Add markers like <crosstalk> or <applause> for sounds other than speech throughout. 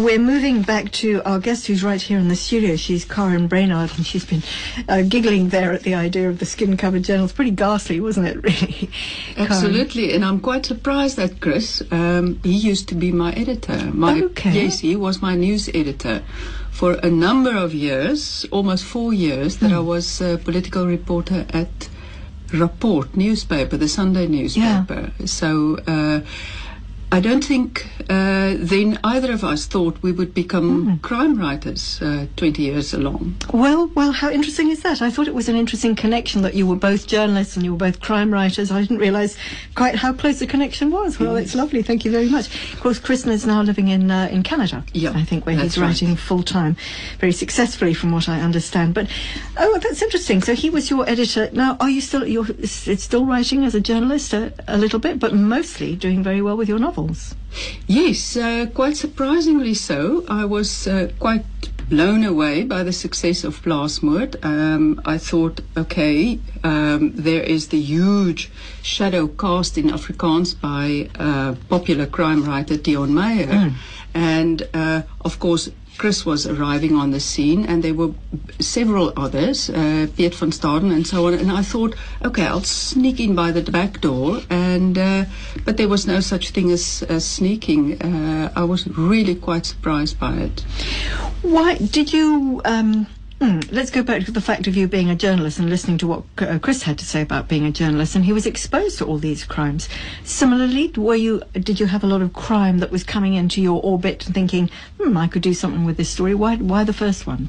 Well, we're moving back to our guest who's right here in the studio. She's Karin Brynard, and she's been uh, giggling there at the idea of the skin covered journals. Pretty ghastly, wasn't it, <laughs> really? Absolutely, and I'm quite surprised that Chris, um, he used to be my editor. My, Okay. Yes, he was my news editor for a number of years, almost four years, that Hmm. I was a political reporter at Rapport newspaper, the Sunday newspaper. Yeah. So uh, I don't think uh, then either of us thought we would become Hmm. crime writers uh, 20 years along. Well, well, how interesting is that? I thought it was an interesting connection that you were both journalists and you were both crime writers. I didn't realise quite how close the connection was. Well, it's lovely. Thank you very much. Of course, Krishna is now living in uh, in Canada. Yeah, I think where he's right. writing full time, very successfully, from what I understand. But oh, that's interesting. So he was your editor. Now, are you still you're still writing as a journalist a, a little bit, but mostly doing very well with your novels? Yes, uh, quite surprisingly so. I was uh, quite blown away by the success of Plaasmoord. Um, I thought, okay, um, there is the huge shadow cast in Afrikaans by uh, popular crime writer Deon Meyer. And uh, of course, Chris was arriving on the scene, and there were several others, uh, Piet van Staden and so on. And I thought, okay, I'll sneak in by the back door, and uh, but there was no such thing as, as sneaking. Uh, I was really quite surprised by it. Why did you? Um, hmm, let's go back to the fact of you being a journalist and listening to what uh, Chris had to say about being a journalist, and he was exposed to all these crimes. Similarly, were you? Did you have a lot of crime that was coming into your orbit, and thinking, "Hmm, I could do something with this story"? Why? Why the first one?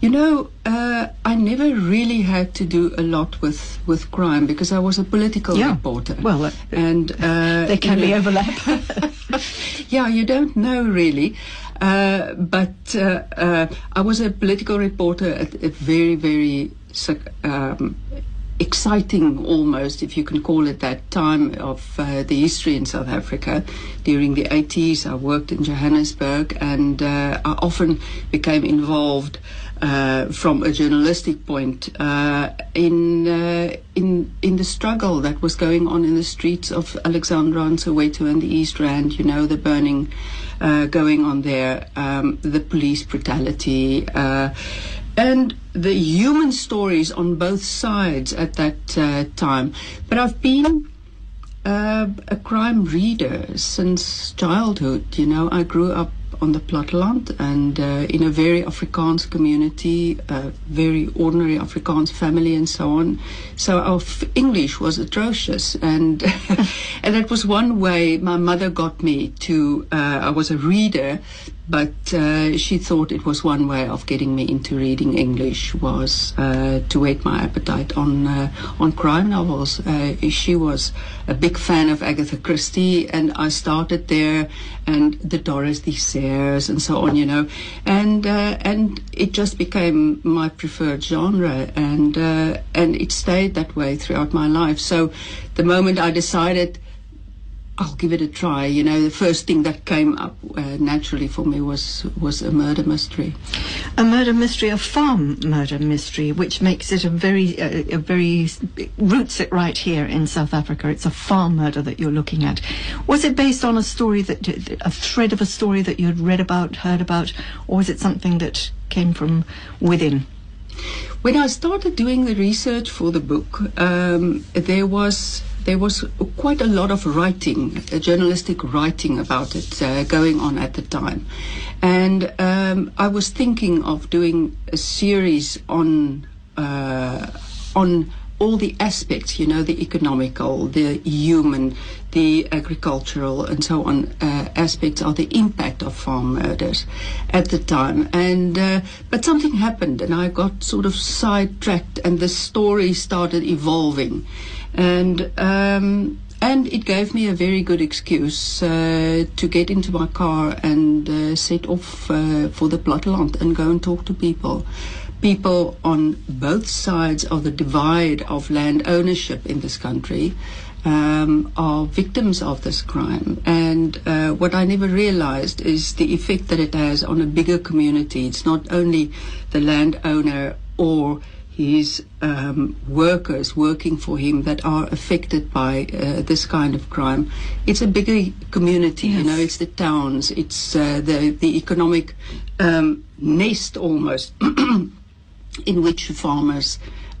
You know, uh, I never really had to do a lot with, with crime because I was a political Yeah. reporter. Well, uh, and uh, <laughs> There can be overlap. <laughs> yeah, you don't know really. Uh, but uh, uh, I was a political reporter at a very, very um, exciting, almost, if you can call it that, time of uh, the history in South Africa. During the 80s, I worked in Johannesburg and uh, I often became involved. Uh, from a journalistic point, uh, in uh, in in the struggle that was going on in the streets of Alexandra and Soweto and the East Rand, you know, the burning uh, going on there, um, the police brutality, and the human stories on both sides at that uh, time. But I've been uh, a crime reader since childhood. You know, I grew up on the platteland and uh, in a very Afrikaans community, a very ordinary Afrikaans family, and so on. So our English was atrocious, and <laughs> and that was one way my mother got me to. Uh, I was a reader, but uh, she thought it was one way of getting me into reading English was uh, to whet my appetite on uh, on crime novels. Uh, she was a big fan of Agatha Christie, and I started there, and the Doris Sayers and so on, you know, and uh, and it just became my preferred genre, and uh, and it stayed that way throughout my life. So, the moment I decided. I'll give it a try. You know, the first thing that came up uh, naturally for me was was a murder mystery. a murder mystery, a farm murder mystery, which makes it a very, uh, a very roots it right here in South Africa. It's a farm murder that you're looking at. Was it based on a story that, a thread of a story that you'd read about, heard about, or was it something that came from within? When I started doing the research for the book, um, there was there was quite a lot of writing, uh, journalistic writing about it uh, going on at the time, and um, I was thinking of doing a series on uh, on all the aspects, you know, the economical, the human, the agricultural, and so on uh, aspects of the impact of farm murders at the time. And uh, but something happened, and I got sort of sidetracked, and the story started evolving, and. Um, and it gave me a very good excuse uh, to get into my car and uh, set off uh, for the platteland and go and talk to people people on both sides of the divide of land ownership in this country um, are victims of this crime. And uh, what I never realized is the effect that it has on a bigger community. It's not only the landowner or his um, workers working for him that are affected by uh, this kind of crime. It's a bigger community, Yes. you know. It's the towns, it's uh, the the economic um, nest almost <clears throat> in which farmers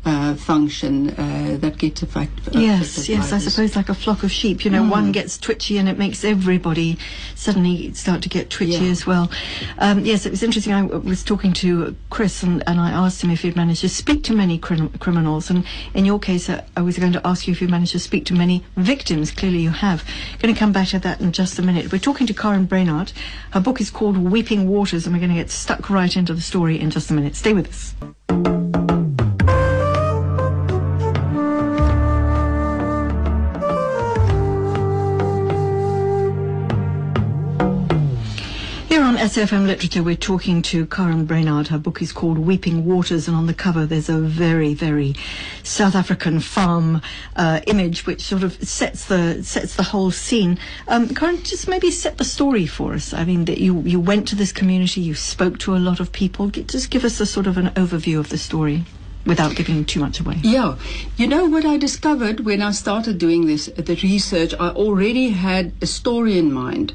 uh, function uh, that gets affect, Yes, yes, I suppose like a flock of sheep. You know, one gets twitchy and it makes everybody suddenly start to get twitchy Yeah. as well. Um, yes, it was interesting. I was talking to Chris and, and I asked him if he'd managed to speak to many crim- criminals. And in your case, uh, I was going to ask you if you managed to speak to many victims. Clearly you have. Going to come back to that in just a minute. We're talking to Karin Brynard. Her book is called Weeping Waters and we're going to get stuck right into the story in just a minute. Stay with us. SFM Literature, we're talking to Karin Brynard. Her book is called Weeping Waters, and on the cover there's a very, very South African farm uh, image, which sort of sets the sets the whole scene. Um, Karin, just maybe set the story for us. I mean, that you you went to this community, you spoke to a lot of people. Just give us a sort of an overview of the story, without giving too much away. Yeah, you know what I discovered when I started doing this, the research. I already had a story in mind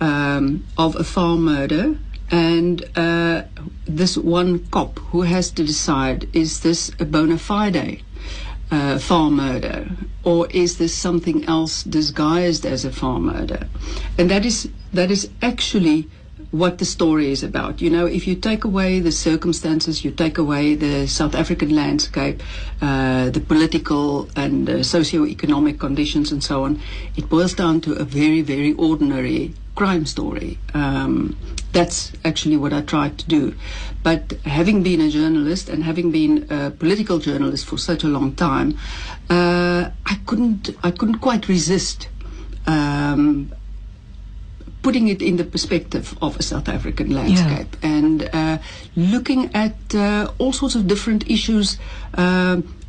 um, of a farm murder, and uh, this one cop who has to decide: is this a bona fide uh, farm murder, or is this something else disguised as a farm murder? And that is that is actually what the story is about. You know, if you take away the circumstances, you take away the South African landscape, uh, the political and uh, socio-economic conditions, and so on, it boils down to a very, very ordinary crime story. Um, that's actually what I tried to do. But having been a journalist and having been a political journalist for such a long time, uh, I couldn't, I couldn't quite resist. Um, putting it in the perspective of a South African landscape. And uh, looking at uh, all sorts of different issues um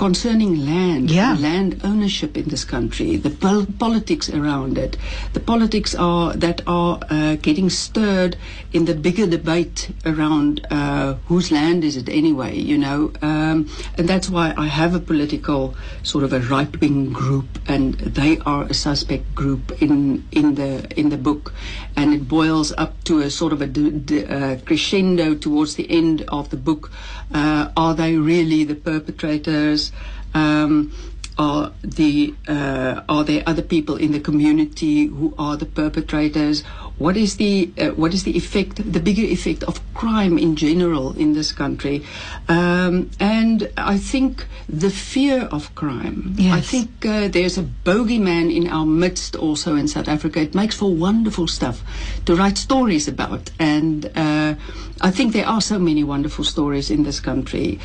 concerning land, Yeah. land ownership in this country, the pol- politics around it, the politics are that are uh, getting stirred in the bigger debate around uh, whose land is it anyway, you know, um, and that's why I have a political sort of a right wing group, and they are a suspect group in in the in the book, and it boils up to a sort of a d- d- uh, crescendo towards the end of the book. Uh, are they really the perpetrators? Um, are the uh, are there other people in the community who are the perpetrators? What is the uh, what is the effect, the bigger effect of crime in general in this country? Um, and I think the fear of crime. Yes. I think uh, there's a bogeyman in our midst also in South Africa. It makes for wonderful stuff to write stories about, and uh, I think there are so many wonderful stories in this country.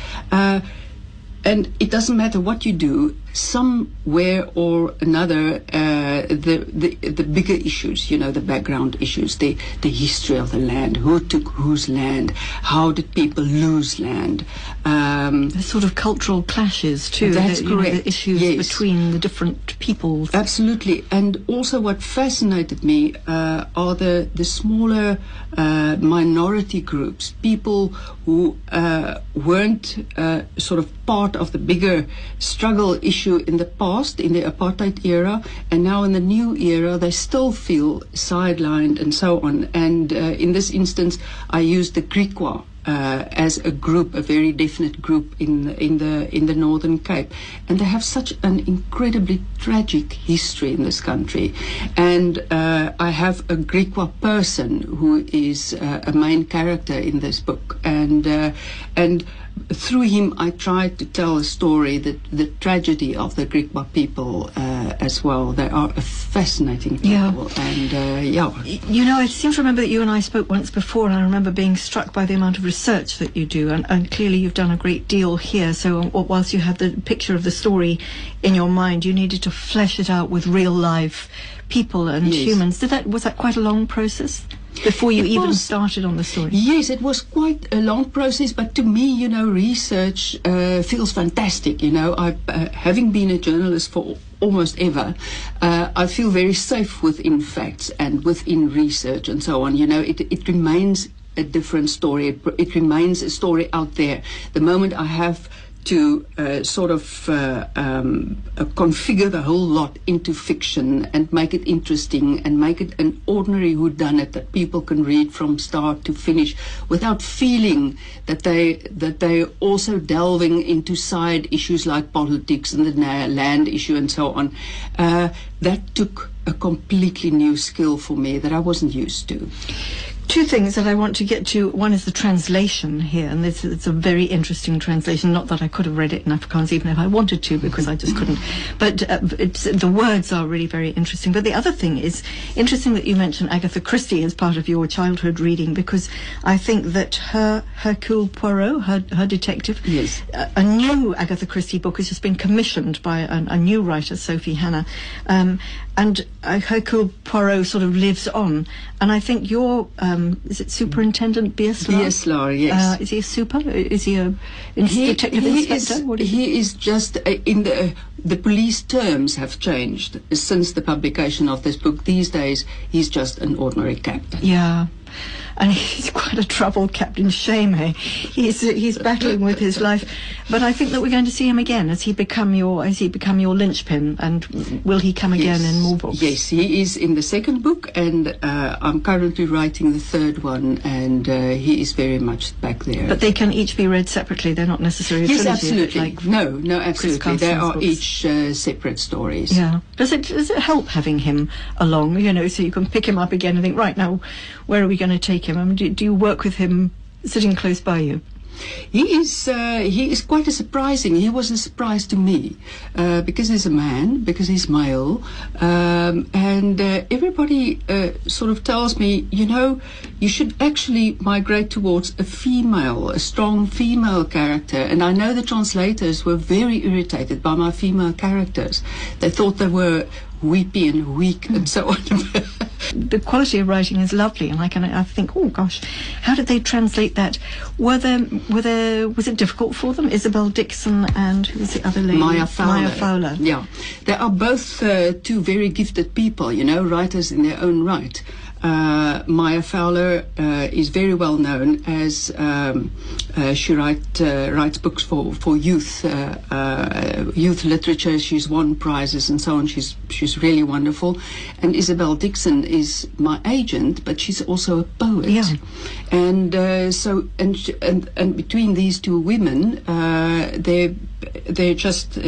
And it doesn't matter what you do, somewhere or another, uh, the, the the bigger issues, you know, the background issues, the the history of the land, who took whose land, how did people lose land, um, The sort of cultural clashes too. That's the, you know, the issues Yes. between the different peoples. Absolutely, and also what fascinated me uh, are the the smaller uh, minority groups, people who uh, weren't uh, sort of part of the bigger struggle issue in the past, in the apartheid era, and now in the new era, they still feel sidelined and so on. And uh, in this instance, I used the Griqua uh, as a group, a very definite group in in the in the Northern Cape, and they have such an incredibly tragic history in this country. And uh, I have a Griqua person who is uh, a main character in this book, and uh, and through him I tried to tell a story that the tragedy of the Griqua people uh, as well. They are a fascinating Yeah. people, and uh, yeah. You know, I seem to remember that you and I spoke once before, and I remember being struck by the amount of research that you do, and, and clearly you've done a great deal here. So, um, whilst you had the picture of the story in your mind, you needed to flesh it out with real life people and Yes. humans. Did that was that quite a long process before you It even was. started on the story? Yes, it was quite a long process, but to me, you know, research uh, feels fantastic. You know, I, uh, having been a journalist for almost ever, uh, I feel very safe within facts and within research and so on. You know, it, it remains a different story. It, it remains a story out there. The moment I have to uh, sort of uh, um, uh, configure the whole lot into fiction and make it interesting and make it an ordinary whodunit that people can read from start to finish without feeling that they that they're also delving into side issues like politics and the land issue and so on. Uh, that took a completely new skill for me that I wasn't used to two things that I want to get to. One is the translation here, and this it's a very interesting translation. Not that I could have read it in Afrikaans even if I wanted to, because I just couldn't. But uh, the words are really very interesting. But the other thing is interesting that you mentioned Agatha Christie as part of your childhood reading, because I think that her Hercule Poirot, her, her detective, yes. a, a new Agatha Christie book has just been commissioned by a, a new writer, Sophie Hannah, um, and uh, Hercule Poirot sort of lives on. And I think your um, is it Superintendent Beeslaar? Beeslaar, yes. Uh, is he a super? Is he a he, detective he inspector? Is, he is just uh, in the the police terms have changed since the publication of this book. These days, he's just an ordinary captain. Yeah and he's <laughs> quite a troubled Captain Shame. Eh? He's he's battling with his life, but I think that we're going to see him again as he become your as he become your linchpin. And will he come again yes. in more books? Yes, he is in the second book, and uh, I'm currently writing the third one, and uh, he is very much back there. But they can each be read separately. They're not necessarily yes, absolutely. Like no, no, absolutely. They are books. each uh, separate stories. Yeah. Does it does it help having him along? You know, so you can pick him up again and think, right now, where are we going to take him? I mean, do, do you work with him sitting close by you? He is uh, he is quite a surprising. He was a surprise to me uh, because he's a man, because he's male, um, and uh, everybody uh, sort of tells me, you know, you should actually migrate towards a female, a strong female character. And I know the translators were very irritated by my female characters. They thought they were weepy and weak and so on. <laughs> the quality of writing is lovely, and I can I think, oh gosh, how did they translate that? Were there were there was it difficult for them? Isabel Dixon and who was the other lady? Maya Fowler. Maya Fowler. Yeah, they are both uh, two very gifted people, you know, writers in their own right. Uh, Maya Fowler uh, is very well known as um, uh, she write, uh, writes books for for youth uh, uh, youth literature. She's won prizes and so on. She's she's really wonderful. And Isabel Dixon is my agent, but she's also a poet. Yeah. And so and, and and between these two women, they they're just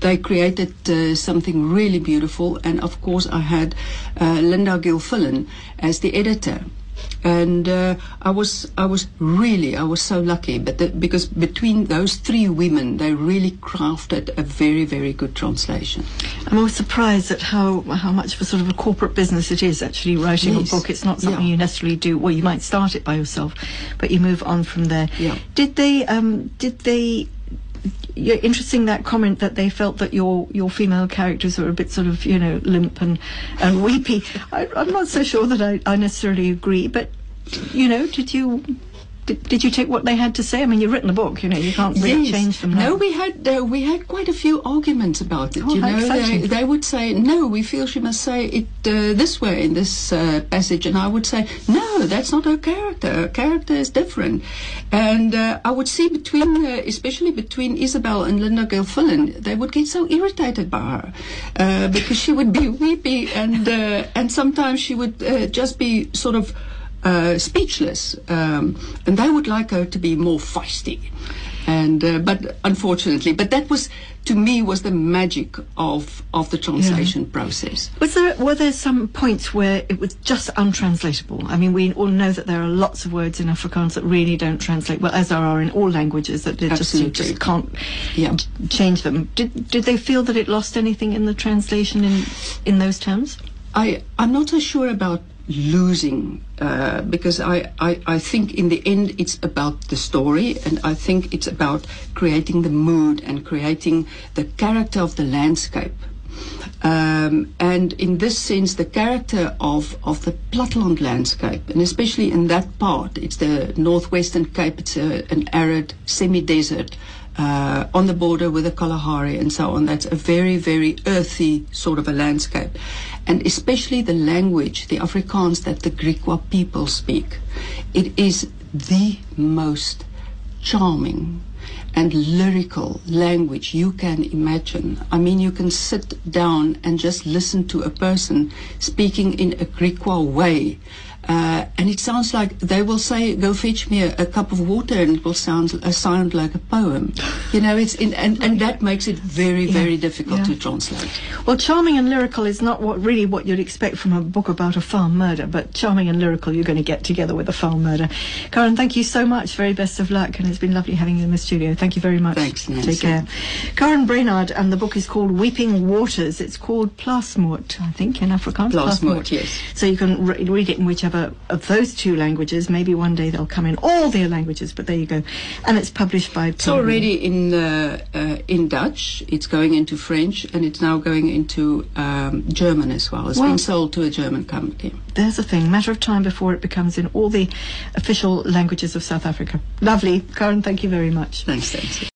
they created uh, something really beautiful. And of course, I had uh, Linda Gilfillan as the editor. And uh, I was, I was really, I was so lucky, but the, because between those three women, they really crafted a very, very good translation. I'm always surprised at how how much of a sort of a corporate business it is actually writing Yes. a book. It's not something Yeah. you necessarily do. Well, you might start it by yourself, but you move on from there. Yeah. Did they? Um, did they? Interesting that comment that they felt that your your female characters were a bit sort of you know limp and and weepy. I, I'm not so sure that I, I necessarily agree, but you know, did you? Did, did you take what they had to say? I mean, you've written a book, you know, you can't really Yes. change them now. No, we had uh, we had quite a few arguments about it. Oh, you know, they, they would say, "No, we feel she must say it uh, this way in this uh, passage," and I would say, "No, that's not her character. Her character is different." And uh, I would see between, uh, especially between Isabel and Linda Gilfillan, they would get so irritated by her uh, because she would be <laughs> weepy, and uh, and sometimes she would uh, just be sort of uh, speechless, um, and they would like her to be more feisty. And uh, but unfortunately, but that was to me was the magic of of the translation process. Was there were there some points where it was just untranslatable? I mean, we all know that there are lots of words in Afrikaans that really don't translate well, as there are in all languages that they just you just can't Yeah. ch- change them. Did did they feel that it lost anything in the translation in in those terms? I I'm not so sure about losing uh, because I, I I think in the end it's about the story and I think it's about creating the mood and creating the character of the landscape. Um, and in this sense, the character of, of the Platteland landscape, and especially in that part, it's the northwestern Cape, it's a, an arid semi desert uh, on the border with the Kalahari and so on. That's a very, very earthy sort of a landscape. And especially the language, the Afrikaans that the Griqua people speak. It is the most charming and lyrical language you can imagine. I mean, you can sit down and just listen to a person speaking in a Griqua way. Uh, and it sounds like they will say, "Go fetch me a, a cup of water," and it will sound uh, sound like a poem. You know, it's in, and and that makes it very very difficult yeah. to translate. Well, charming and lyrical is not what really what you'd expect from a book about a farm murder, but charming and lyrical you're going to get together with a farm murder. Karin, thank you so much. Very best of luck, and it's been lovely having you in the studio. Thank you very much. Thanks, Nancy. Take care. Karin Brynard, and the book is called Weeping Waters. It's called Plaasmoord, I think, in Afrikaans. Plaasmoord, yes. So you can re- read it in whichever of those two languages. Maybe one day they'll come in all their languages, but there you go. And it's published by. It's already in uh, uh, in Dutch. It's going into French, and it's now going into um, German as well. It's Well- been sold to a German company. There's a thing. Matter of time before it becomes in all the official languages of South Africa. Lovely. Karin, thank you very much. Thanks, Nancy.